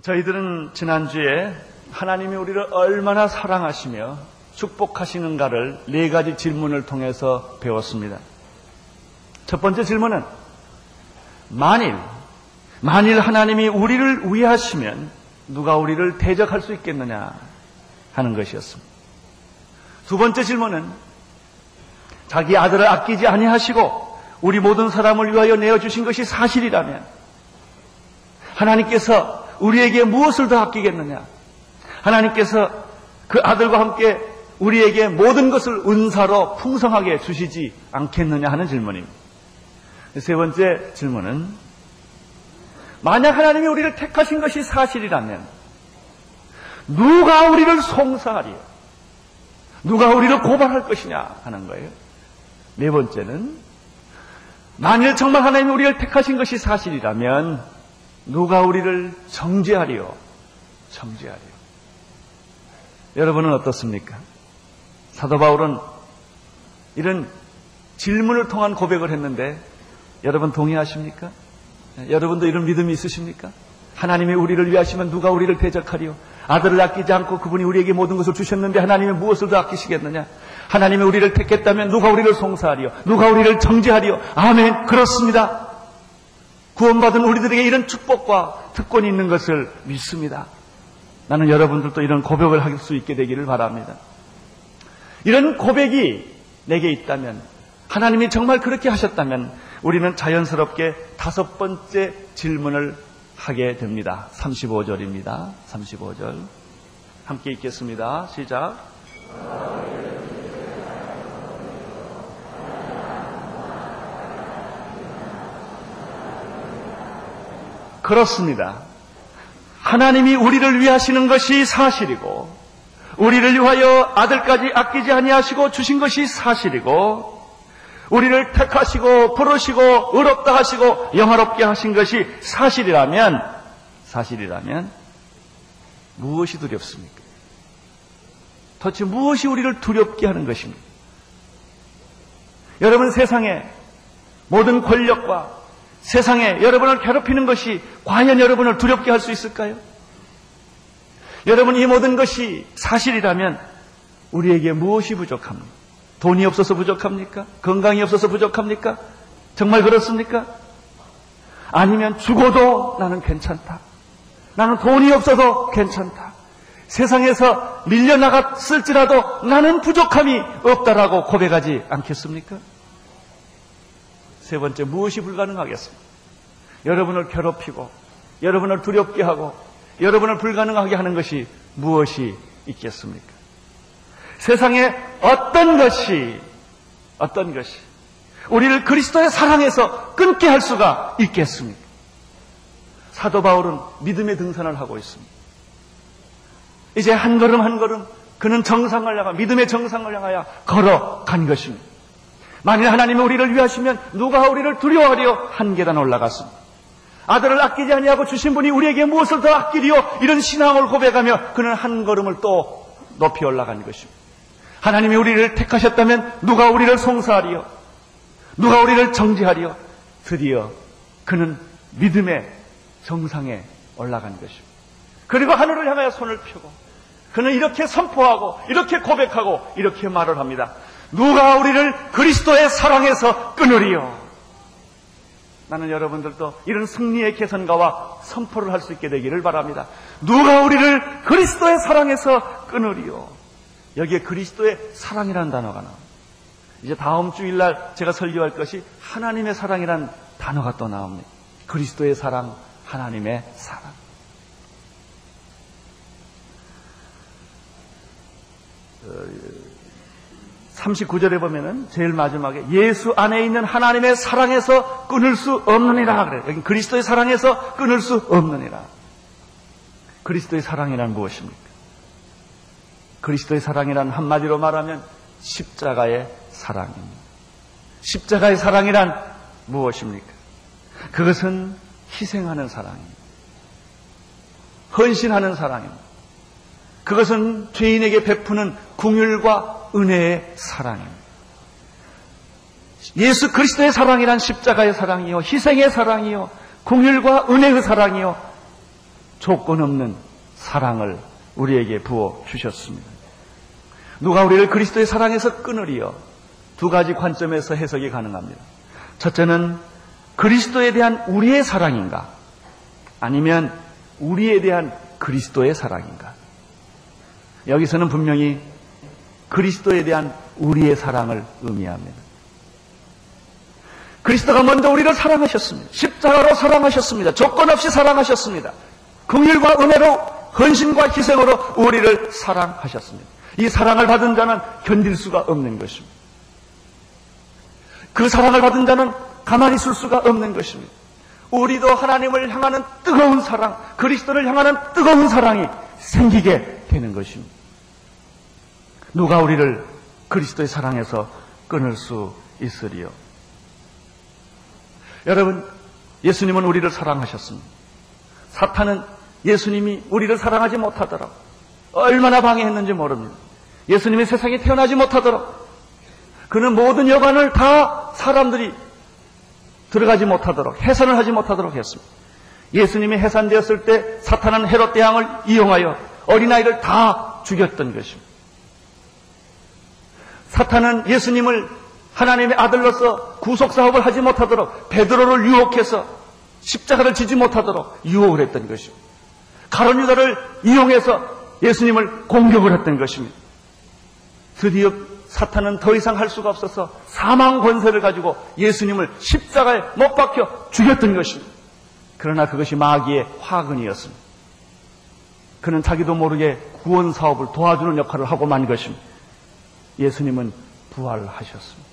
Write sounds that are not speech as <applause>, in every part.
저희들은 지난주에 하나님이 우리를 얼마나 사랑하시며 축복하시는가를 네 가지 질문을 통해서 배웠습니다. 첫 번째 질문은 만일 만일 하나님이 우리를 위하시면 누가 우리를 대적할 수 있겠느냐 하는 것이었습니다. 두 번째 질문은 자기 아들을 아끼지 아니하시고 우리 모든 사람을 위하여 내어 주신 것이 사실이라면 하나님께서 우리에게 무엇을 더 아끼겠느냐? 하나님께서 그 아들과 함께 우리에게 모든 것을 은사로 풍성하게 주시지 않겠느냐 하는 질문입니다. 세 번째 질문은 만약 하나님이 우리를 택하신 것이 사실이라면 누가 우리를 송사하리요? 누가 우리를 고발할 것이냐 하는 거예요. 네 번째는 만일 정말 하나님이 우리를 택하신 것이 사실이라면 누가 우리를 정죄하리요? 정죄하리요. 여러분은 어떻습니까? 사도 바울은 이런 질문을 통한 고백을 했는데 여러분 동의하십니까? 여러분도 이런 믿음이 있으십니까? 하나님이 우리를 위하시면 누가 우리를 대적하리요? 아들을 아끼지 않고 그분이 우리에게 모든 것을 주셨는데 하나님이 무엇을 더 아끼시겠느냐? 하나님이 우리를 택했다면 누가 우리를 송사하리요? 누가 우리를 정죄하리요? 아멘. 그렇습니다. 구원받은 우리들에게 이런 축복과 특권이 있는 것을 믿습니다. 나는 여러분들도 이런 고백을 할 수 있게 되기를 바랍니다. 이런 고백이 내게 있다면, 하나님이 정말 그렇게 하셨다면, 우리는 자연스럽게 다섯 번째 질문을 하게 됩니다. 35절입니다. 35절. 함께 읽겠습니다. 시작. 그렇습니다. 하나님이 우리를 위하시는 것이 사실이고 우리를 위하여 아들까지 아끼지 아니하시고 주신 것이 사실이고 우리를 택하시고 부르시고 의롭다 하시고 영화롭게 하신 것이 사실이라면 사실이라면 무엇이 두렵습니까? 도대체 무엇이 우리를 두렵게 하는 것입니까? 여러분 세상에 모든 권력과 세상에 여러분을 괴롭히는 것이 과연 여러분을 두렵게 할 수 있을까요? 여러분 이 모든 것이 사실이라면 우리에게 무엇이 부족합니까? 돈이 없어서 부족합니까? 건강이 없어서 부족합니까? 정말 그렇습니까? 아니면 죽어도 나는 괜찮다. 나는 돈이 없어도 괜찮다. 세상에서 밀려나갔을지라도 나는 부족함이 없다라고 고백하지 않겠습니까? 세 번째, 무엇이 불가능하겠습니까? 여러분을 괴롭히고, 여러분을 두렵게 하고, 여러분을 불가능하게 하는 것이 무엇이 있겠습니까? 세상에 어떤 것이, 어떤 것이, 우리를 그리스도의 사랑에서 끊게 할 수가 있겠습니까? 사도 바울은 믿음의 등산을 하고 있습니다. 이제 한 걸음 한 걸음 그는 정상을 향하 믿음의 정상을 향하여 걸어간 것입니다. 만일 하나님이 우리를 위하시면 누가 우리를 두려워하리요? 한 계단 올라갔습니다. 아들을 아끼지 아니하고 주신 분이 우리에게 무엇을 더 아끼리요? 이런 신앙을 고백하며 그는 한 걸음을 또 높이 올라간 것입니다. 하나님이 우리를 택하셨다면 누가 우리를 송사하리요? 누가 우리를 정지하리요? 드디어 그는 믿음의 정상에 올라간 것입니다. 그리고 하늘을 향하여 손을 펴고 그는 이렇게 선포하고 이렇게 고백하고 이렇게 말을 합니다. 누가 우리를 그리스도의 사랑에서 끊으리요? 나는 여러분들도 이런 승리의 개선가와 선포를 할 수 있게 되기를 바랍니다. 누가 우리를 그리스도의 사랑에서 끊으리요? 여기에 그리스도의 사랑이라는 단어가 나옵니다. 이제 다음 주일날 제가 설교할 것이 하나님의 사랑이라는 단어가 또 나옵니다. 그리스도의 사랑, 하나님의 사랑. 39절에 보면은 제일 마지막에 예수 안에 있는 하나님의 사랑에서 끊을 수 없느니라 그래요. 여기 그리스도의 사랑에서 끊을 수 없느니라. 그리스도의 사랑이란 무엇입니까? 그리스도의 사랑이란 한마디로 말하면 십자가의 사랑입니다. 십자가의 사랑이란 무엇입니까? 그것은 희생하는 사랑입니다. 헌신하는 사랑입니다. 그것은 죄인에게 베푸는 궁율과 은혜의 사랑입니다. 예수 그리스도의 사랑이란 십자가의 사랑이요, 희생의 사랑이요, 공율과 은혜의 사랑이요, 조건 없는 사랑을 우리에게 부어 주셨습니다. 누가 우리를 그리스도의 사랑에서 끊으리요? 두 가지 관점에서 해석이 가능합니다. 첫째는 그리스도에 대한 우리의 사랑인가? 아니면 우리에 대한 그리스도의 사랑인가? 여기서는 분명히 그리스도에 대한 우리의 사랑을 의미합니다. 그리스도가 먼저 우리를 사랑하셨습니다. 십자가로 사랑하셨습니다. 조건 없이 사랑하셨습니다. 긍휼과 은혜로 헌신과 희생으로 우리를 사랑하셨습니다. 이 사랑을 받은 자는 견딜 수가 없는 것입니다. 그 사랑을 받은 자는 가만히 있을 수가 없는 것입니다. 우리도 하나님을 향하는 뜨거운 사랑, 그리스도를 향하는 뜨거운 사랑이 생기게 되는 것입니다. 누가 우리를 그리스도의 사랑에서 끊을 수 있으리요? 여러분, 예수님은 우리를 사랑하셨습니다. 사탄은 예수님이 우리를 사랑하지 못하더라. 얼마나 방해했는지 모릅니다. 예수님이 세상에 태어나지 못하도록 그는 모든 여관을 다 사람들이 들어가지 못하도록 해산을 하지 못하도록 했습니다. 예수님이 해산되었을 때 사탄은 헤롯 대왕을 이용하여 어린아이를 다 죽였던 것입니다. 사탄은 예수님을 하나님의 아들로서 구속 사업을 하지 못하도록 베드로를 유혹해서 십자가를 지지 못하도록 유혹을 했던 것입니다. 가론 유다를 이용해서 예수님을 공격을 했던 것입니다. 드디어 사탄은 더 이상 할 수가 없어서 사망 권세를 가지고 예수님을 십자가에 못 박혀 죽였던 것입니다. 그러나 그것이 마귀의 화근이었습니다. 그는 자기도 모르게 구원 사업을 도와주는 역할을 하고 만 것입니다. 예수님은 부활하셨습니다.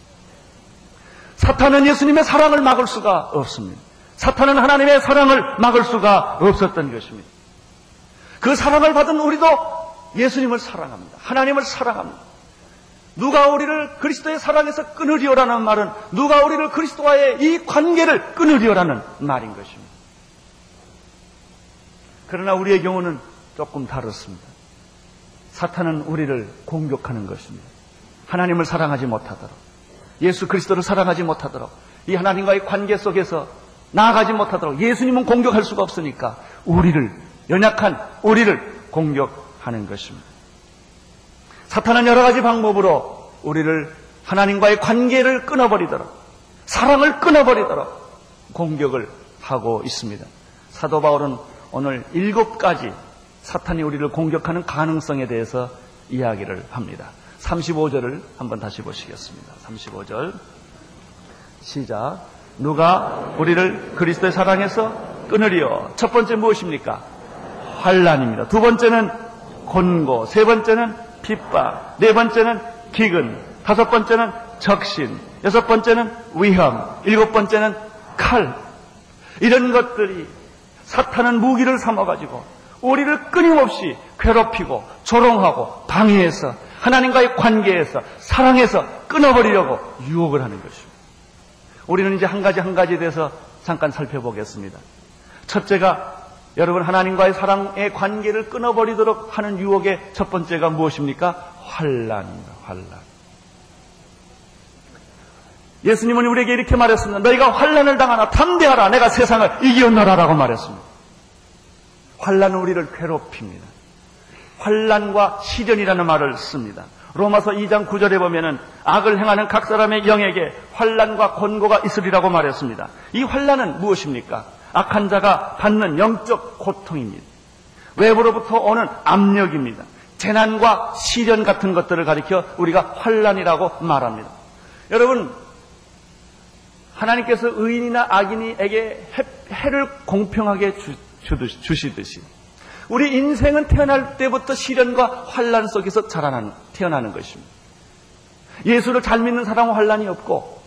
사탄은 예수님의 사랑을 막을 수가 없습니다. 사탄은 하나님의 사랑을 막을 수가 없었던 것입니다. 그 사랑을 받은 우리도 예수님을 사랑합니다. 하나님을 사랑합니다. 누가 우리를 그리스도의 사랑에서 끊으리오라는 말은 누가 우리를 그리스도와의 이 관계를 끊으리오라는 말인 것입니다. 그러나 우리의 경우는 조금 다릅니다. 사탄은 우리를 공격하는 것입니다. 하나님을 사랑하지 못하도록, 예수 그리스도를 사랑하지 못하도록, 이 하나님과의 관계 속에서 나아가지 못하도록 예수님은 공격할 수가 없으니까 우리를, 연약한 우리를 공격하는 것입니다. 사탄은 여러 가지 방법으로 우리를 하나님과의 관계를 끊어버리도록, 사랑을 끊어버리도록 공격을 하고 있습니다. 사도 바울은 오늘 일곱 가지 사탄이 우리를 공격하는 가능성에 대해서 이야기를 합니다. 35절을 한번 다시 보시겠습니다. 35절. 시작. 누가 우리를 그리스도의 사랑에서 끊으리요. 첫 번째 무엇입니까? 환란입니다. 두 번째는 곤고, 세 번째는 핍박, 네 번째는 기근, 다섯 번째는 적신, 여섯 번째는 위험, 일곱 번째는 칼. 이런 것들이 사탄은 무기를 삼아가지고 우리를 끊임없이 괴롭히고 조롱하고 방해해서 하나님과의 관계에서 사랑에서 끊어버리려고 유혹을 하는 것입니다. 우리는 이제 한 가지 한 가지에 대해서 잠깐 살펴보겠습니다. 첫째가 여러분 하나님과의 사랑의 관계를 끊어버리도록 하는 유혹의 첫 번째가 무엇입니까? 환란입니다. 환란. 예수님은 우리에게 이렇게 말했습니다. 너희가 환란을 당하나 담대하라. 내가 세상을 이기었노라라고 말했습니다. 환란은 우리를 괴롭힙니다. 환란과 시련이라는 말을 씁니다. 로마서 2장 9절에 보면은 악을 행하는 각 사람의 영에게 환란과 권고가 있으리라고 말했습니다. 이 환란은 무엇입니까? 악한 자가 받는 영적 고통입니다. 외부로부터 오는 압력입니다. 재난과 시련 같은 것들을 가리켜 우리가 환란이라고 말합니다. 여러분 하나님께서 의인이나 악인에게 해를 공평하게 주 시듯이 우리 인생은 태어날 때부터 시련과 환란 속에서 자라나는 태어나는 것입니다. 예수를 잘 믿는 사람은 환란이 없고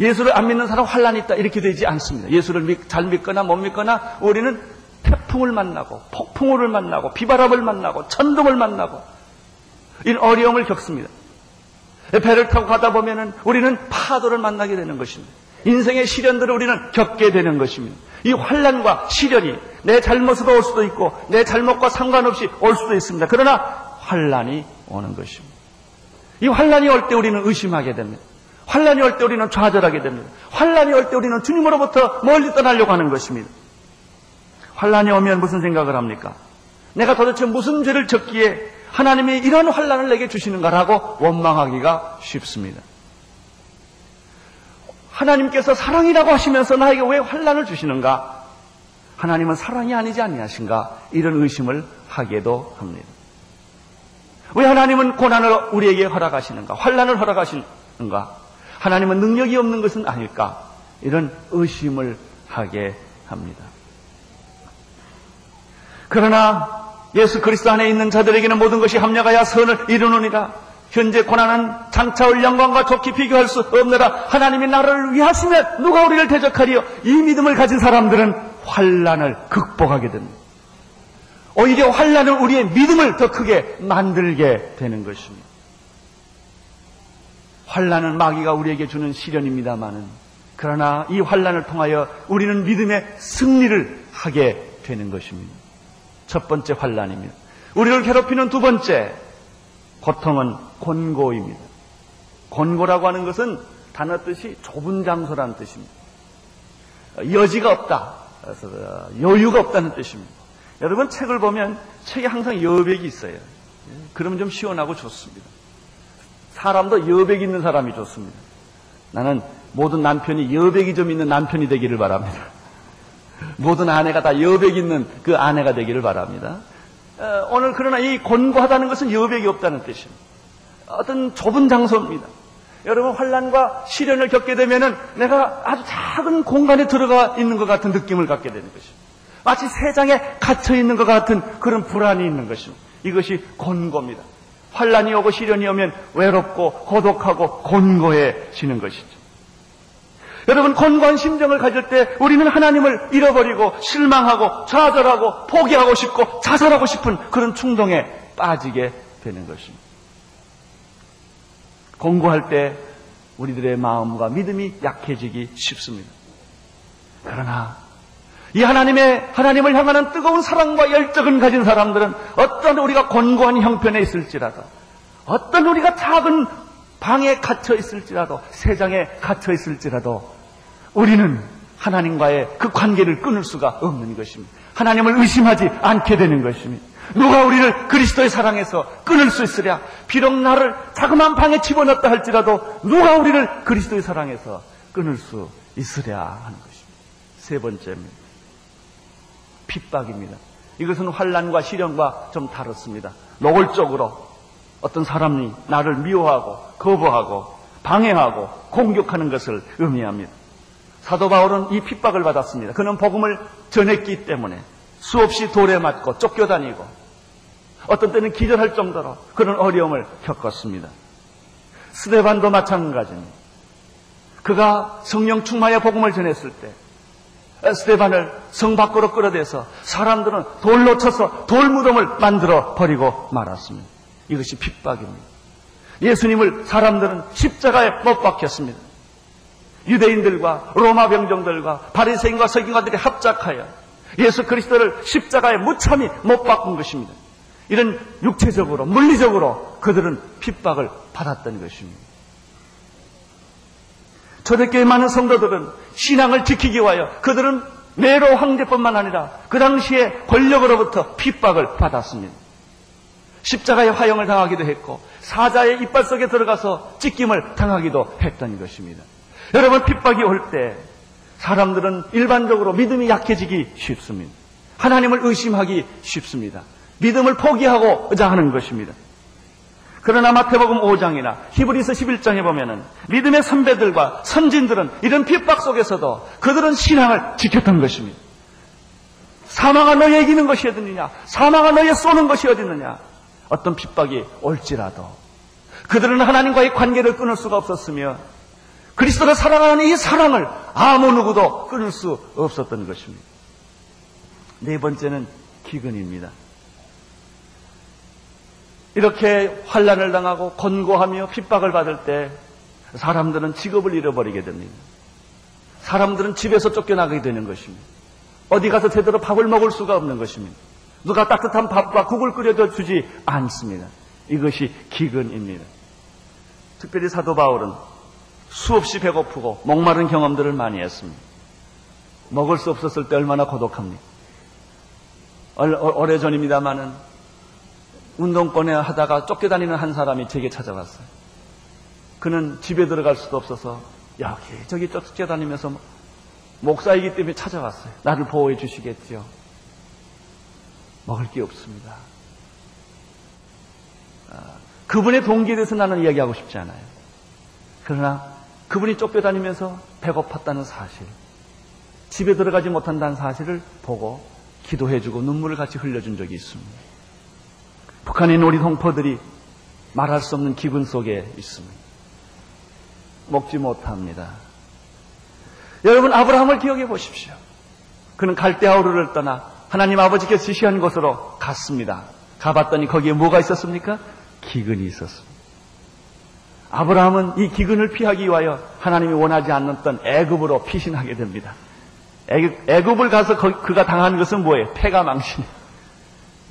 예수를 안 믿는 사람은 환란이 있다 이렇게 되지 않습니다. 예수를 잘 믿거나 못 믿거나 우리는 태풍을 만나고 폭풍우를 만나고 비바람을 만나고 천둥을 만나고 이런 어려움을 겪습니다. 배를 타고 가다 보면은 우리는 파도를 만나게 되는 것입니다. 인생의 시련들을 우리는 겪게 되는 것입니다. 이 환란과 시련이 내 잘못으로 올 수도 있고 내 잘못과 상관없이 올 수도 있습니다. 그러나 환란이 오는 것입니다. 이 환란이 올 때 우리는 의심하게 됩니다. 환란이 올 때 우리는 좌절하게 됩니다. 환란이 올 때 우리는 주님으로부터 멀리 떠나려고 하는 것입니다. 환란이 오면 무슨 생각을 합니까? 내가 도대체 무슨 죄를 졌기에 하나님이 이런 환란을 내게 주시는가라고 원망하기가 쉽습니다. 하나님께서 사랑이라고 하시면서 나에게 왜 환란을 주시는가? 하나님은 사랑이 아니지 아니하신가? 이런 의심을 하게도 합니다. 왜 하나님은 고난을 우리에게 허락하시는가? 환란을 허락하시는가? 하나님은 능력이 없는 것은 아닐까? 이런 의심을 하게 합니다. 그러나 예수 그리스도 안에 있는 자들에게는 모든 것이 합력하여 선을 이루느니라. 현재 고난은 장차올 영광과 좋게 비교할 수 없느라 하나님이 나를 위하시면 누가 우리를 대적하리요? 이 믿음을 가진 사람들은 환란을 극복하게 됩니다. 오히려 환란은 우리의 믿음을 더 크게 만들게 되는 것입니다. 환란은 마귀가 우리에게 주는 시련입니다만은 그러나 이 환란을 통하여 우리는 믿음의 승리를 하게 되는 것입니다. 첫 번째 환란입니다. 우리를 괴롭히는 두 번째 고통은 곤고입니다. 곤고라고 하는 것은 단어 뜻이 좁은 장소라는 뜻입니다. 여지가 없다. 여유가 없다는 뜻입니다. 여러분 책을 보면 책에 항상 여백이 있어요. 그러면 좀 시원하고 좋습니다. 사람도 여백 있는 사람이 좋습니다. 나는 모든 남편이 여백이 좀 있는 남편이 되기를 바랍니다. <laughs> 모든 아내가 다 여백 있는 그 아내가 되기를 바랍니다. 어, 오늘 그러나 이 곤고하다는 것은 여백이 없다는 뜻입니다. 어떤 좁은 장소입니다. 여러분 환란과 시련을 겪게 되면은 내가 아주 작은 공간에 들어가 있는 것 같은 느낌을 갖게 되는 것입니다. 마치 세장에 갇혀 있는 것 같은 그런 불안이 있는 것입니다. 이것이 곤고입니다. 환란이 오고 시련이 오면 외롭고 고독하고 곤고해지는 것이죠. 여러분 곤고한 심정을 가질 때 우리는 하나님을 잃어버리고 실망하고 좌절하고 포기하고 싶고 자살하고 싶은 그런 충동에 빠지게 되는 것입니다. 공고할 때 우리들의 마음과 믿음이 약해지기 쉽습니다. 그러나 이 하나님의 하나님을 향하는 뜨거운 사랑과 열정을 가진 사람들은 어떤 우리가 곤고한 형편에 있을지라도 어떤 우리가 작은 방에 갇혀 있을지라도 세상에 갇혀 있을지라도 우리는 하나님과의 그 관계를 끊을 수가 없는 것입니다. 하나님을 의심하지 않게 되는 것입니다. 누가 우리를 그리스도의 사랑에서 끊을 수 있으랴? 비록 나를 자그마한 방에 집어넣었다 할지라도 누가 우리를 그리스도의 사랑에서 끊을 수 있으랴 하는 것입니다. 세 번째입니다. 핍박입니다. 이것은 환란과 시련과 좀 다릅니다. 노골적으로 어떤 사람이 나를 미워하고 거부하고 방해하고 공격하는 것을 의미합니다. 사도 바울은 이 핍박을 받았습니다. 그는 복음을 전했기 때문에 수없이 돌에 맞고 쫓겨다니고 어떤 때는 기절할 정도로 그런 어려움을 겪었습니다. 스데반도 마찬가지입니다. 그가 성령 충만의 복음을 전했을 때 스테반을 성 밖으로 끌어대서 사람들은 돌로 쳐서 돌무덤을 만들어 버리고 말았습니다. 이것이 핍박입니다. 예수님을 사람들은 십자가에 못 박혔습니다. 유대인들과 로마 병정들과 바리새인과 서기관들이 합작하여 예수 그리스도를 십자가에 무참히 못 박은 것입니다. 이런 육체적으로 물리적으로 그들은 핍박을 받았던 것입니다. 초대교회 많은 성도들은 신앙을 지키기 위하여 그들은 네로 황제뿐만 아니라 그 당시에 권력으로부터 핍박을 받았습니다. 십자가의 화형을 당하기도 했고 사자의 이빨 속에 들어가서 찢김을 당하기도 했던 것입니다. 여러분 핍박이 올 때 사람들은 일반적으로 믿음이 약해지기 쉽습니다. 하나님을 의심하기 쉽습니다. 믿음을 포기하고자 하는 것입니다. 그러나 마태복음 5장이나 히브리서 11장에 보면은 믿음의 선배들과 선진들은 이런 핍박 속에서도 그들은 신앙을 지켰던 것입니다. 사망아 너의 이기는 것이 어딨느냐? 사망아 너의 쏘는 것이 어딨느냐? 어떤 핍박이 올지라도 그들은 하나님과의 관계를 끊을 수가 없었으며 그리스도를 사랑하는 이 사랑을 아무 누구도 끊을 수 없었던 것입니다. 네 번째는 기근입니다. 이렇게 환란을 당하고 권고하며 핍박을 받을 때 사람들은 직업을 잃어버리게 됩니다. 사람들은 집에서 쫓겨나게 되는 것입니다. 어디 가서 제대로 밥을 먹을 수가 없는 것입니다. 누가 따뜻한 밥과 국을 끓여줘 주지 않습니다. 이것이 기근입니다. 특별히 사도 바울은 수없이 배고프고 목마른 경험들을 많이 했습니다. 먹을 수 없었을 때 얼마나 고독합니까? 오래전입니다마는 운동권에 하다가 쫓겨다니는 한 사람이 제게 찾아왔어요. 그는 집에 들어갈 수도 없어서 여기저기 쫓겨다니면서 목사이기 때문에 찾아왔어요. 나를 보호해 주시겠죠. 먹을 게 없습니다. 아, 그분의 동기에 대해서 나는 이야기하고 싶지 않아요. 그러나 그분이 쫓겨다니면서 배고팠다는 사실, 집에 들어가지 못한다는 사실을 보고 기도해주고 눈물을 같이 흘려준 적이 있습니다. 북한의 놀이 동포들이 말할 수 없는 기분 속에 있습니다. 먹지 못합니다. 여러분 아브라함을 기억해 보십시오. 그는 갈대아우르를 떠나 하나님 아버지께서 지시한 곳으로 갔습니다. 가봤더니 거기에 뭐가 있었습니까? 기근이 있었습니다. 아브라함은 이 기근을 피하기 위하여 하나님이 원하지 않았던 애굽으로 피신하게 됩니다. 애굽, 을 가서 그가 당한 것은 뭐예요? 폐가 망신.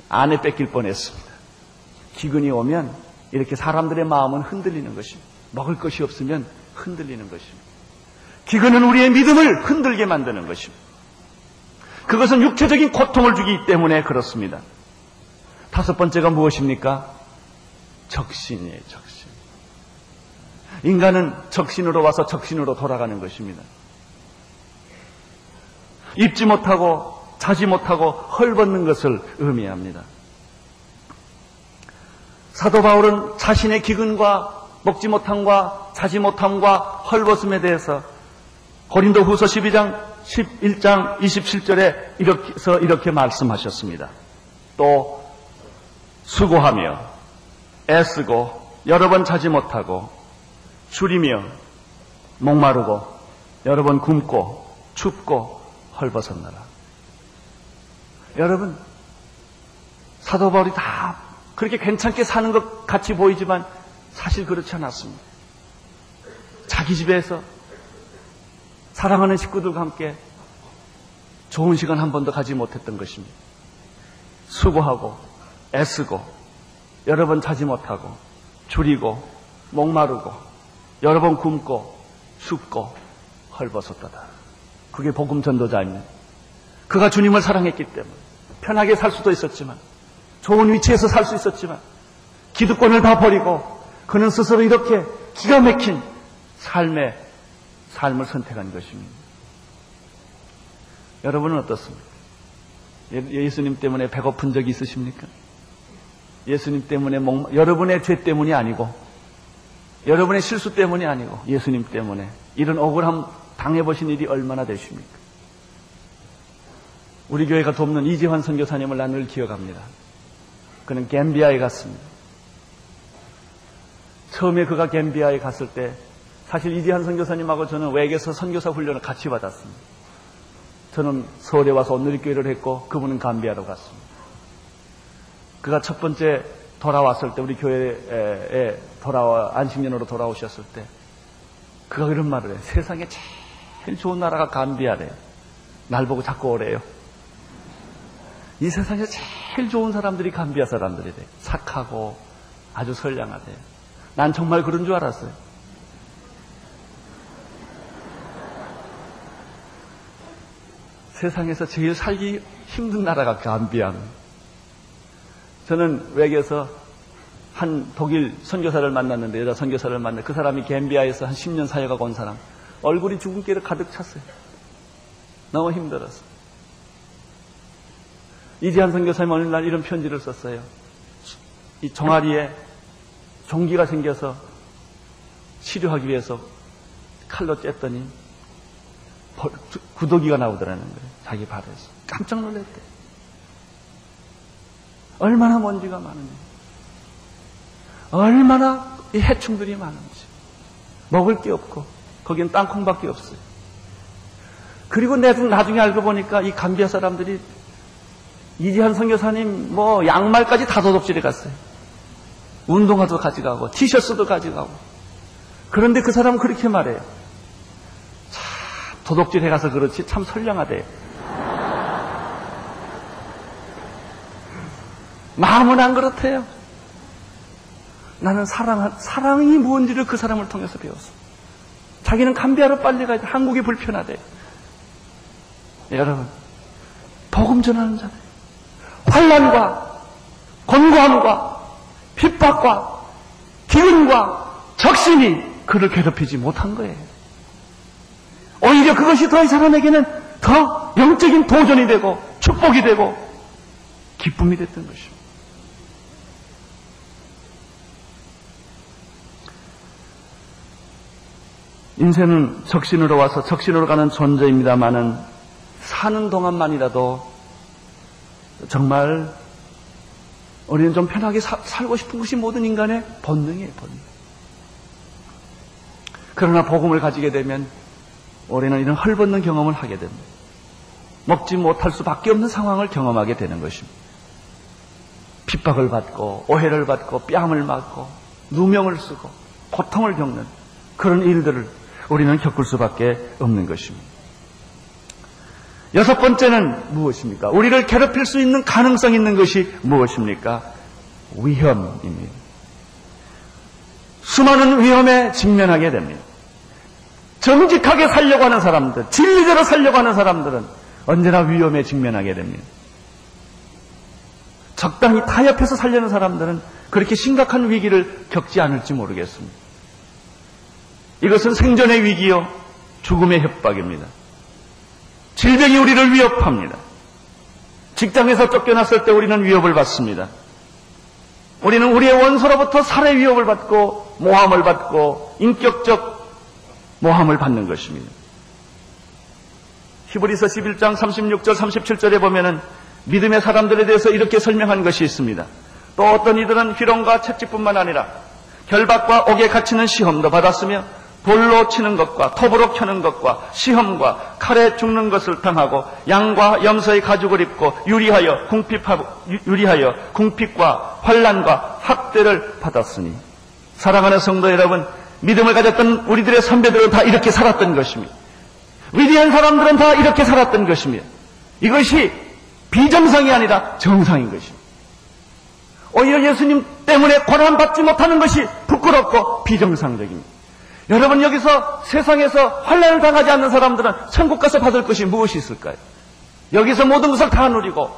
아내 뺏길 뻔했습니다. 기근이 오면 이렇게 사람들의 마음은 흔들리는 것입니다. 먹을 것이 없으면 흔들리는 것입니다. 기근은 우리의 믿음을 흔들게 만드는 것입니다. 그것은 육체적인 고통을 주기 때문에 그렇습니다. 다섯 번째가 무엇입니까? 적신이에요, 적신. 인간은 적신으로 와서 적신으로 돌아가는 것입니다. 입지 못하고 자지 못하고 헐벗는 것을 의미합니다. 사도 바울은 자신의 기근과 먹지 못함과 자지 못함과 헐벗음에 대해서 고린도 후서 12장 11장 27절에 이렇게서 이렇게 말씀하셨습니다. 또 수고하며 애쓰고 여러 번 자지 못하고 줄이며 목마르고 여러 번 굶고 춥고 헐벗었나라. 여러분 사도 바울이 다 그렇게 괜찮게 사는 것 같이 보이지만 사실 그렇지 않았습니다. 자기 집에서 사랑하는 식구들과 함께 좋은 시간 한 번도 가지 못했던 것입니다. 수고하고 애쓰고 여러 번 자지 못하고 줄이고 목마르고 여러 번 굶고 춥고 헐벗었다다. 그게 복음 전도자입니다. 그가 주님을 사랑했기 때문에 편하게 살 수도 있었지만 좋은 위치에서 살 수 있었지만 기득권을 다 버리고 그는 스스로 이렇게 기가 막힌 삶의 삶을 선택한 것입니다. 여러분은 어떻습니까? 예, 예수님 때문에 배고픈 적이 있으십니까? 예수님 때문에 목, 여러분의 죄 때문이 아니고, 여러분의 실수 때문이 아니고, 예수님 때문에 이런 억울함 당해보신 일이 얼마나 되십니까? 우리 교회가 돕는 이지환 선교사님을 난늘 기억합니다. 그는 갬비아에 갔습니다. 처음에 그가 갬비아에 갔을 때 사실 이지한 선교사님하고 저는 외계에서 선교사 훈련을 같이 받았습니다. 저는 서울에 와서 온누리교회를 했고 그분은 감비아로 갔습니다. 그가 첫 번째 돌아왔을 때 우리 교회에 돌아와 안식년으로 돌아오셨을 때 그가 이런 말을 해요. 세상에 제일 좋은 나라가 감비아래. 날 보고 자꾸 오래요. 이 세상에 제일 좋은 사람들이 감비아 사람들이래. 착하고 아주 선량하대. 난 정말 그런 줄 알았어요. 세상에서 제일 살기 힘든 나라가 감비아입니다. 저는 외계에서 한 독일 선교사를 만났는데 여자 선교사를 만났는데 그 사람이 갬비아에서 한 10년 사역하고 온 사람 얼굴이 주근깨를 가득 찼어요. 너무 힘들었어. 이지한 선교사님 어느 날 이런 편지를 썼어요. 이 종아리에 종기가 생겨서 치료하기 위해서 칼로 쬐더니 구더기가 나오더라는 거예요. 자기 발에서. 깜짝 놀랐대. 얼마나 먼지가 많은지. 얼마나 이 해충들이 많은지. 먹을 게 없고, 거기는 땅콩밖에 없어요. 그리고 나중에 알고 보니까 이 감비아 사람들이 이지한 선교사님 뭐 양말까지 다 도둑질해 갔어요. 운동화도 가져가고 티셔츠도 가져가고. 그런데 그 사람은 그렇게 말해요. 참 도둑질해 가서 그렇지 참 선량하대. <laughs> 마음은 안 그렇대요. 나는 사랑, 사랑이 무언지를 그 사람을 통해서 배웠어. 자기는 감비하러 빨리 가야 돼. 한국이 불편하대. 여러분, 복음 전하는 자들. 환란과 권고함과 핍박과 기근과 적심이 그를 괴롭히지 못한 거예요. 오히려 그것이 더 이 사람에게는 더 영적인 도전이 되고 축복이 되고 기쁨이 됐던 것입니다. 인생은 적신으로 와서 적신으로 가는 존재입니다만은 사는 동안만이라도 정말 우리는 좀 편하게 사, 살고 싶은 것이 모든 인간의 본능이에요, 본능. 그러나 복음을 가지게 되면 우리는 이런 헐벗는 경험을 하게 됩니다. 먹지 못할 수밖에 없는 상황을 경험하게 되는 것입니다. 핍박을 받고 오해를 받고 뺨을 맞고 누명을 쓰고 고통을 겪는 그런 일들을 우리는 겪을 수밖에 없는 것입니다. 여섯 번째는 무엇입니까? 우리를 괴롭힐 수 있는 가능성 있는 것이 무엇입니까? 위험입니다. 수많은 위험에 직면하게 됩니다. 정직하게 살려고 하는 사람들, 진리대로 살려고 하는 사람들은 언제나 위험에 직면하게 됩니다. 적당히 타협해서 살려는 사람들은 그렇게 심각한 위기를 겪지 않을지 모르겠습니다. 이것은 생존의 위기요, 죽음의 협박입니다. 질병이 우리를 위협합니다. 직장에서 쫓겨났을 때 우리는 위협을 받습니다. 우리는 우리의 원소로부터 살해 위협을 받고 모함을 받고 인격적 모함을 받는 것입니다. 히브리서 11장 36절 37절에 보면은 믿음의 사람들에 대해서 이렇게 설명한 것이 있습니다. 또 어떤 이들은 희롱과 채찍뿐만 아니라 결박과 옥에 갇히는 시험도 받았으며 돌로 치는 것과 톱으로 켜는 것과 시험과 칼에 죽는 것을 당하고 양과 염소의 가죽을 입고 유리하여 궁핍하고 유리하여 궁핍과 환란과 학대를 받았으니 사랑하는 성도 여러분 믿음을 가졌던 우리들의 선배들은 다 이렇게 살았던 것입니다. 위대한 사람들은 다 이렇게 살았던 것입니다. 이것이 비정상이 아니라 정상인 것입니다. 오히려 예수님 때문에 고난받지 못하는 것이 부끄럽고 비정상적입니다. 여러분 여기서 세상에서 환란을 당하지 않는 사람들은 천국 가서 받을 것이 무엇이 있을까요? 여기서 모든 것을 다 누리고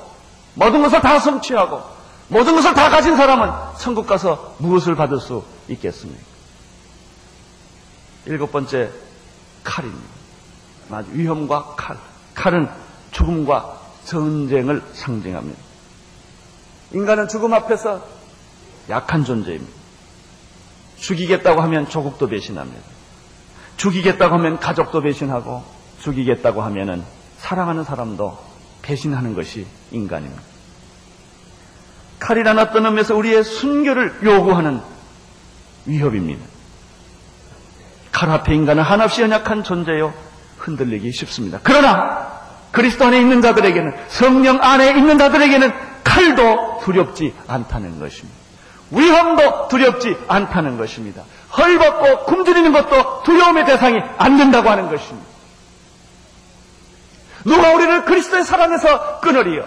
모든 것을 다 성취하고 모든 것을 다 가진 사람은 천국 가서 무엇을 받을 수 있겠습니까? 일곱 번째 칼입니다. 위험과 칼. 칼은 죽음과 전쟁을 상징합니다. 인간은 죽음 앞에서 약한 존재입니다. 죽이겠다고 하면 조국도 배신합니다. 죽이겠다고 하면 가족도 배신하고 죽이겠다고 하면은 사랑하는 사람도 배신하는 것이 인간입니다. 칼이란 어떤 의미에서 우리의 순교를 요구하는 위협입니다. 칼 앞에 인간은 한없이 연약한 존재요 흔들리기 쉽습니다. 그러나 그리스도 안에 있는 자들에게는 성령 안에 있는 자들에게는 칼도 두렵지 않다는 것입니다. 위험도 두렵지 않다는 것입니다. 헐벗고 굶주리는 것도 두려움의 대상이 안 된다고 하는 것입니다. 누가 우리를 그리스도의 사랑에서 끊으리요?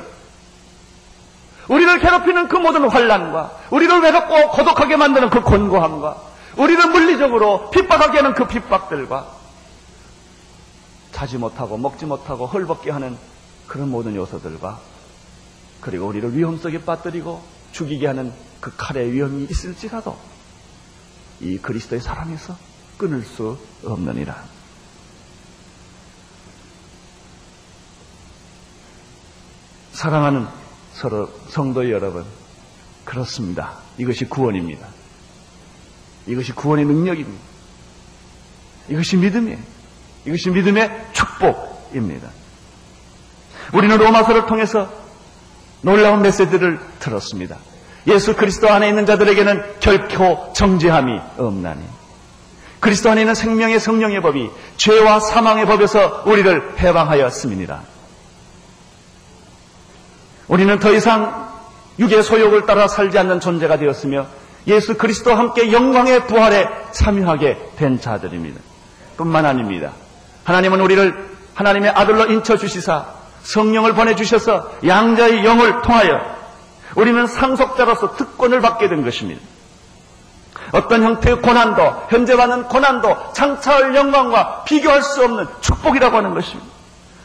우리를 괴롭히는 그 모든 환란과 우리를 외롭고 고독하게 만드는 그 곤고함과 우리를 물리적으로 핍박하게 하는 그 핍박들과 자지 못하고 먹지 못하고 헐벗게 하는 그런 모든 요소들과 그리고 우리를 위험 속에 빠뜨리고 죽이게 하는 그 칼의 위험이 있을지라도 이 그리스도의 사랑에서 끊을 수 없느니라. 사랑하는 서로 성도 여러분, 그렇습니다. 이것이 구원입니다. 이것이 구원의 능력입니다. 이것이 믿음이에요. 이것이 믿음의 축복입니다. 우리는 로마서를 통해서 놀라운 메시지를 들었습니다. 예수 그리스도 안에 있는 자들에게는 결코 정죄함이 없나니. 그리스도 안에 있는 생명의 성령의 법이 죄와 사망의 법에서 우리를 해방하였음이니라. 우리는 더 이상 육의 소욕을 따라 살지 않는 존재가 되었으며 예수 그리스도와 함께 영광의 부활에 참여하게 된 자들입니다. 뿐만 아닙니다. 하나님은 우리를 하나님의 아들로 인쳐 주시사 성령을 보내 주셔서 양자의 영을 통하여 우리는 상속자로서 특권을 받게 된 것입니다. 어떤 형태의 고난도, 현재 받는 고난도 장차할 영광과 비교할 수 없는 축복이라고 하는 것입니다.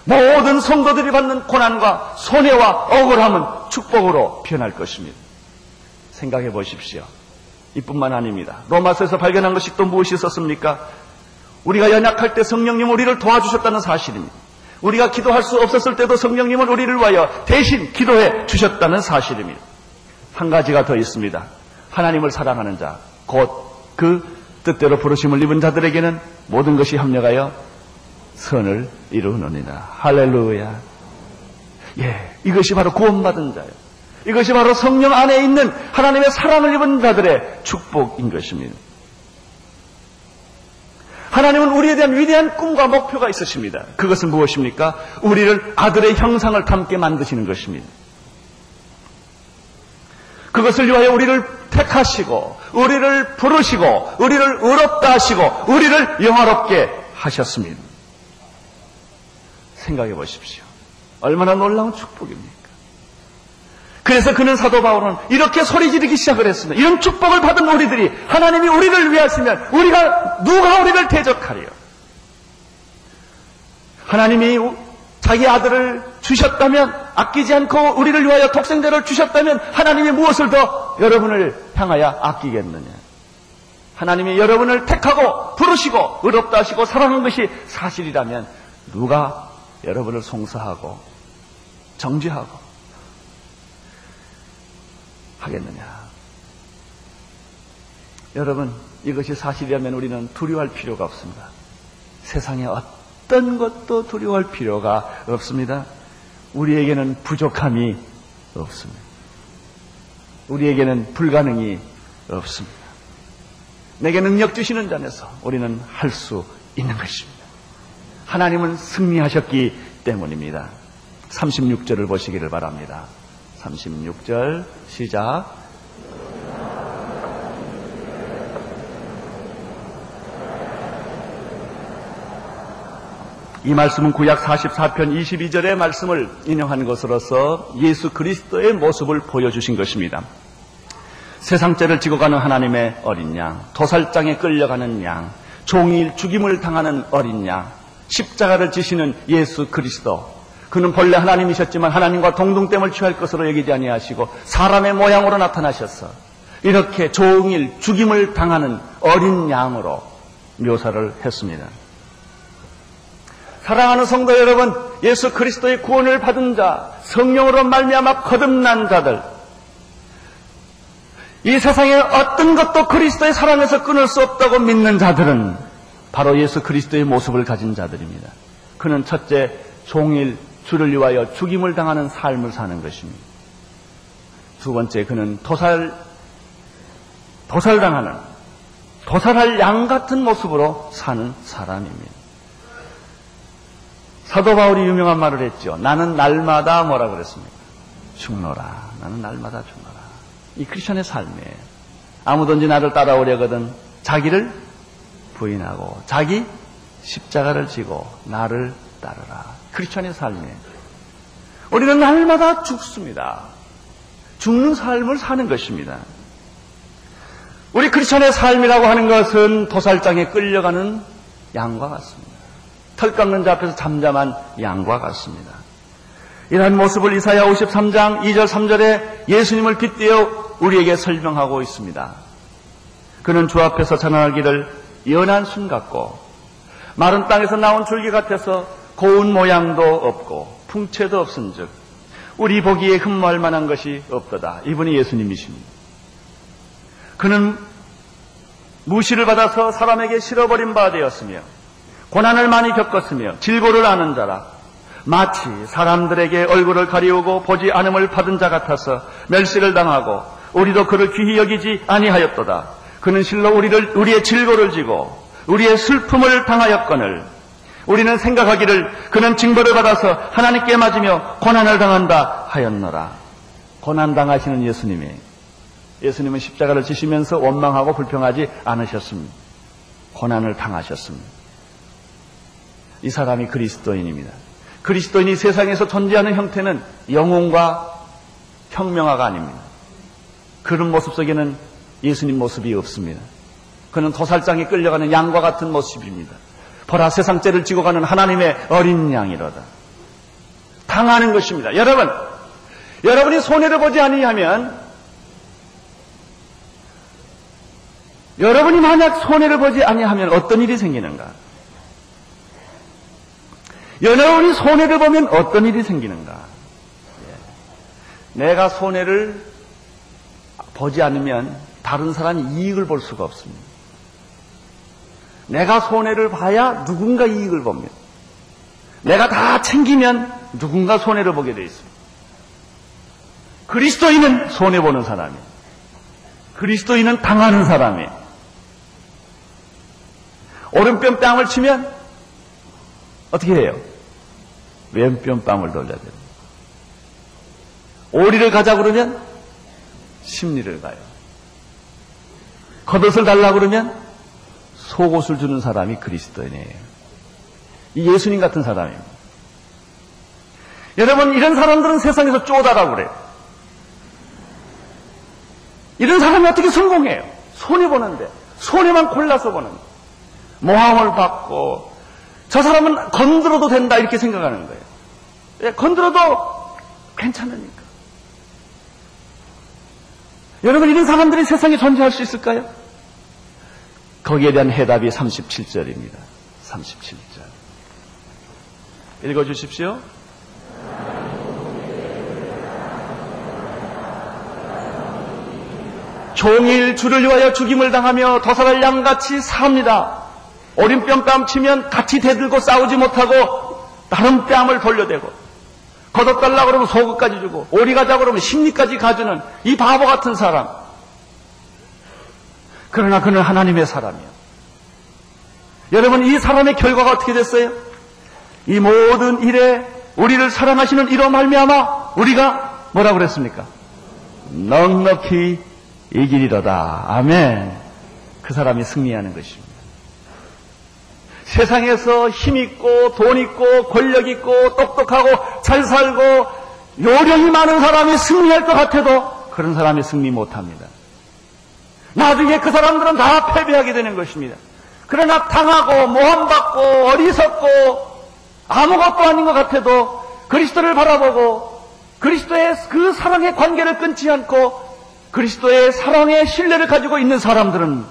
모든 성도들이 받는 고난과 손해와 억울함은 축복으로 변할 것입니다. 생각해 보십시오. 이뿐만 아닙니다. 로마서에서 발견한 것이 또 무엇이 있었습니까? 우리가 연약할 때 성령님 우리를 도와주셨다는 사실입니다. 우리가 기도할 수 없었을 때도 성령님은 우리를 위하여 대신 기도해 주셨다는 사실입니다. 한 가지가 더 있습니다. 하나님을 사랑하는 자, 곧 그 뜻대로 부르심을 입은 자들에게는 모든 것이 합력하여 선을 이루느니라. 할렐루야. 예, 이것이 바로 구원받은 자예요. 이것이 바로 성령 안에 있는 하나님의 사랑을 입은 자들의 축복인 것입니다. 하나님은 우리에 대한 위대한 꿈과 목표가 있으십니다. 그것은 무엇입니까? 우리를 아들의 형상을 담게 만드시는 것입니다. 그것을 위하여 우리를 택하시고, 우리를 부르시고, 우리를 의롭다 하시고, 우리를 영화롭게 하셨습니다. 생각해 보십시오. 얼마나 놀라운 축복입니까? 그래서 그는 사도 바울은 이렇게 소리 지르기 시작을 했습니다. 이런 축복을 받은 우리들이 하나님이 우리를 위하시면 우리가 누가 우리를 대적하리요? 하나님이 자기 아들을 주셨다면 아끼지 않고 우리를 위하여 독생자를 주셨다면 하나님이 무엇을 더 여러분을 향하여 아끼겠느냐? 하나님이 여러분을 택하고 부르시고 의롭다 하시고 사랑한 것이 사실이라면 누가 여러분을 송사하고 정죄하고 하겠느냐. 여러분, 이것이 사실이라면 우리는 두려워할 필요가 없습니다. 세상에 어떤 것도 두려워할 필요가 없습니다. 우리에게는 부족함이 없습니다. 우리에게는 불가능이 없습니다. 내게 능력 주시는 자에서 우리는 할 수 있는 것입니다. 하나님은 승리하셨기 때문입니다. 36절을 보시기를 바랍니다. 36절 시작. 이 말씀은 구약 44편 22절의 말씀을 인용한 것으로서 예수 그리스도의 모습을 보여주신 것입니다. 세상죄를 지고 가는 하나님의 어린 양, 도살장에 끌려가는 양, 종일 죽임을 당하는 어린 양, 십자가를 지시는 예수 그리스도, 그는 본래 하나님이셨지만 하나님과 동등됨을 취할 것으로 여기지 아니하시고 사람의 모양으로 나타나셨어. 이렇게 종일 죽임을 당하는 어린 양으로 묘사를 했습니다. 사랑하는 성도 여러분, 예수 그리스도의 구원을 받은 자, 성령으로 말미암아 거듭난 자들, 이 세상에 어떤 것도 그리스도의 사랑에서 끊을 수 없다고 믿는 자들은 바로 예수 그리스도의 모습을 가진 자들입니다. 그는 첫째 종일 주를 위하여 죽임을 당하는 삶을 사는 것입니다. 두 번째, 그는 도살, 도살당하는, 도살할 양 같은 모습으로 사는 사람입니다. 사도 바울이 유명한 말을 했죠. 나는 날마다 뭐라 그랬습니까? 죽노라. 나는 날마다 죽노라. 이 크리스천의 삶이에요. 아무든지 나를 따라오려거든 자기를 부인하고 자기 십자가를 지고 나를 따르라. 크리스천의 삶이에요. 우리는 날마다 죽습니다. 죽는 삶을 사는 것입니다. 우리 크리스천의 삶이라고 하는 것은 도살장에 끌려가는 양과 같습니다. 털 깎는 자 앞에서 잠잠한 양과 같습니다. 이러한 모습을 이사야 53장 2절 3절에 예수님을 빗대어 우리에게 설명하고 있습니다. 그는 주 앞에서 전하기를 연한 순 같고 마른 땅에서 나온 줄기 같아서 고운 모양도 없고 풍채도 없은즉 우리 보기에 흠모할 만한 것이 없도다. 이분이 예수님이십니다. 그는 무시를 받아서 사람에게 실어버린 바 되었으며 고난을 많이 겪었으며 질고를 아는 자라 마치 사람들에게 얼굴을 가리우고 보지 않음을 받은 자 같아서 멸시를 당하고 우리도 그를 귀히 여기지 아니하였도다. 그는 실로 우리를 우리의 질고를 지고 우리의 슬픔을 당하였거늘 우리는 생각하기를 그는 징벌을 받아서 하나님께 맞으며 고난을 당한다 하였노라. 고난 당하시는 예수님이 예수님은 십자가를 지시면서 원망하고 불평하지 않으셨습니다. 고난을 당하셨습니다. 이 사람이 그리스도인입니다. 그리스도인이 세상에서 존재하는 형태는 영웅과 혁명화가 아닙니다. 그런 모습 속에는 예수님 모습이 없습니다. 그는 도살장에 끌려가는 양과 같은 모습입니다. 보라 세상 죄를 지고 가는 하나님의 어린 양이로다. 당하는 것입니다. 여러분, 여러분이 손해를 보지 아니하면 여러분이 만약 손해를 보지 아니하면 어떤 일이 생기는가? 여러분이 손해를 보면 어떤 일이 생기는가? 예. 내가 손해를 보지 않으면 다른 사람이 이익을 볼 수가 없습니다. 내가 손해를 봐야 누군가 이익을 봅니다. 내가 다 챙기면 누군가 손해를 보게 되어 있습니다. 그리스도인은 손해보는 사람이에요. 그리스도인은 당하는 사람이에요. 오른뼘 뺨을 치면 어떻게 해요? 왼뼘 뺨을 돌려야 됩니다. 오리를 가자 그러면 심리를 가요. 겉옷을 달라 그러면 속옷을 주는 사람이 그리스도인이에요. 이 예수님 같은 사람입니다. 여러분 이런 사람들은 세상에서 쪼다라고 그래요. 이런 사람이 어떻게 성공해요? 손해 보는데 손해만 골라서 보는데 모함을 받고 저 사람은 건드려도 된다 이렇게 생각하는 거예요. 예, 건드려도 괜찮으니까. 여러분 이런 사람들이 세상에 존재할 수 있을까요? 거기에 대한 해답이 37절입니다. 37절. 읽어주십시오. 종일 주를 위하여 죽임을 당하며 도살할 양같이 삽니다. 오른뺨 뺨 치면 같이 대들고 싸우지 못하고 다른 뺨을 돌려대고 걷어달라 그러면 속옷까지 주고 오리 가자 그러면 심리까지 가주는 이 바보 같은 사람. 그러나 그는 하나님의 사람이요. 여러분 이 사람의 결과가 어떻게 됐어요? 이 모든 일에 우리를 사랑하시는 이로 말미암아 우리가 뭐라 그랬습니까? 넉넉히 이기리로다. 아멘. 그 사람이 승리하는 것입니다. 세상에서 힘 있고 돈 있고 권력 있고 똑똑하고 잘 살고 요령이 많은 사람이 승리할 것 같아도 그런 사람이 승리 못합니다. 나중에 그 사람들은 다 패배하게 되는 것입니다. 그러나 당하고 모함받고 어리석고 아무것도 아닌 것 같아도 그리스도를 바라보고 그리스도의 그 사랑의 관계를 끊지 않고 그리스도의 사랑의 신뢰를 가지고 있는 사람들은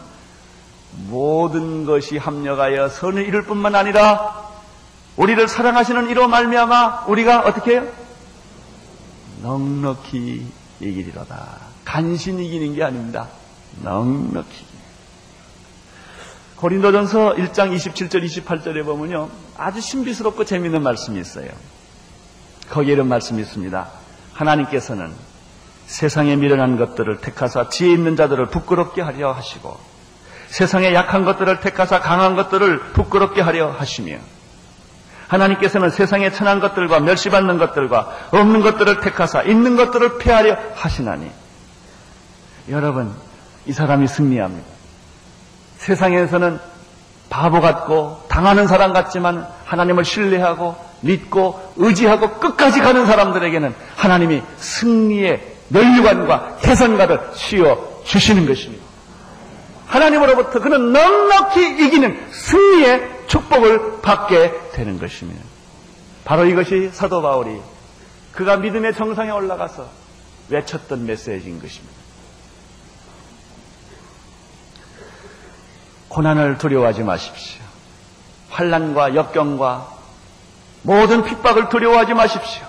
모든 것이 합력하여 선을 이룰 뿐만 아니라 우리를 사랑하시는 이로 말미암아 우리가 어떻게 해요? 넉넉히 이기리로다. 간신히 이기는 게 아닙니다. 넉넉히. 고린도전서 1장 27절 28절에 보면요. 아주 신비스럽고 재미있는 말씀이 있어요. 거기에 이런 말씀이 있습니다. 하나님께서는 세상에 미련한 것들을 택하사 지혜 있는 자들을 부끄럽게 하려 하시고 세상에 약한 것들을 택하사 강한 것들을 부끄럽게 하려 하시며 하나님께서는 세상에 천한 것들과 멸시받는 것들과 없는 것들을 택하사 있는 것들을 폐하려 하시나니 여러분 이 사람이 승리합니다. 세상에서는 바보 같고 당하는 사람 같지만 하나님을 신뢰하고 믿고 의지하고 끝까지 가는 사람들에게는 하나님이 승리의 멸류관과 개선가를 씌워 주시는 것입니다. 하나님으로부터 그는 넉넉히 이기는 승리의 축복을 받게 되는 것입니다. 바로 이것이 사도 바울이 그가 믿음의 정상에 올라가서 외쳤던 메시지인 것입니다. 고난을 두려워하지 마십시오. 환란과 역경과 모든 핍박을 두려워하지 마십시오.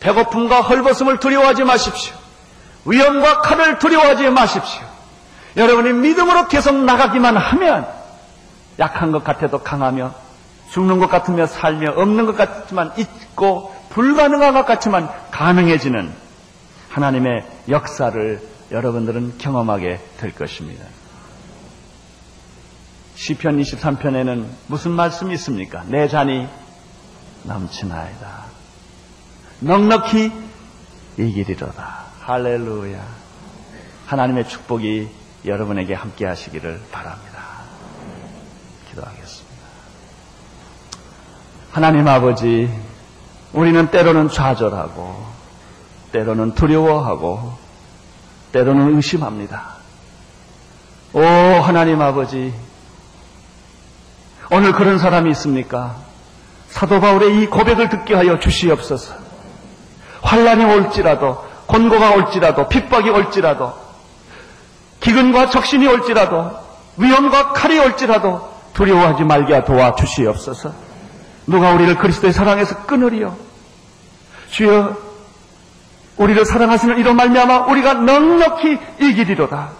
배고픔과 헐벗음을 두려워하지 마십시오. 위험과 칼을 두려워하지 마십시오. 여러분이 믿음으로 계속 나가기만 하면 약한 것 같아도 강하며 죽는 것 같으며 살며 없는 것 같지만 있고 불가능한 것 같지만 가능해지는 하나님의 역사를 여러분들은 경험하게 될 것입니다. 시편 23편에는 무슨 말씀이 있습니까? 내 잔이 넘치나이다. 넉넉히 이기리로다. 할렐루야. 하나님의 축복이 여러분에게 함께 하시기를 바랍니다. 기도하겠습니다. 하나님 아버지, 우리는 때로는 좌절하고, 때로는 두려워하고, 때로는 의심합니다. 하나님 아버지, 오늘 그런 사람이 있습니까? 사도 바울의 이 고백을 듣게 하여 주시옵소서. 환란이 올지라도, 곤고가 올지라도, 핍박이 올지라도, 기근과 적신이 올지라도, 위험과 칼이 올지라도 두려워하지 말게 도와 주시옵소서. 누가 우리를 그리스도의 사랑에서 끊으리요? 주여, 우리를 사랑하시는 이로 말미암아 우리가 넉넉히 이기리로다.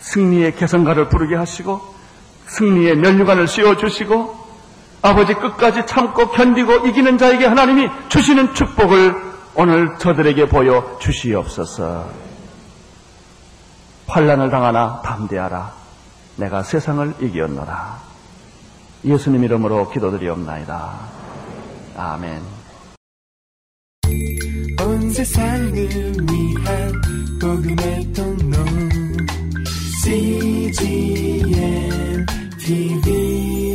승리의 개성가를 부르게 하시고 승리의 면류관을 씌워 주시고 아버지 끝까지 참고 견디고 이기는 자에게 하나님이 주시는 축복을 오늘 저들에게 보여 주시옵소서. 환란을 당하나 담대하라. 내가 세상을 이기었노라. 예수님 이름으로 기도드리옵나이다. 아멘. 온 세상을 위한 복음의 통로 CGM TV.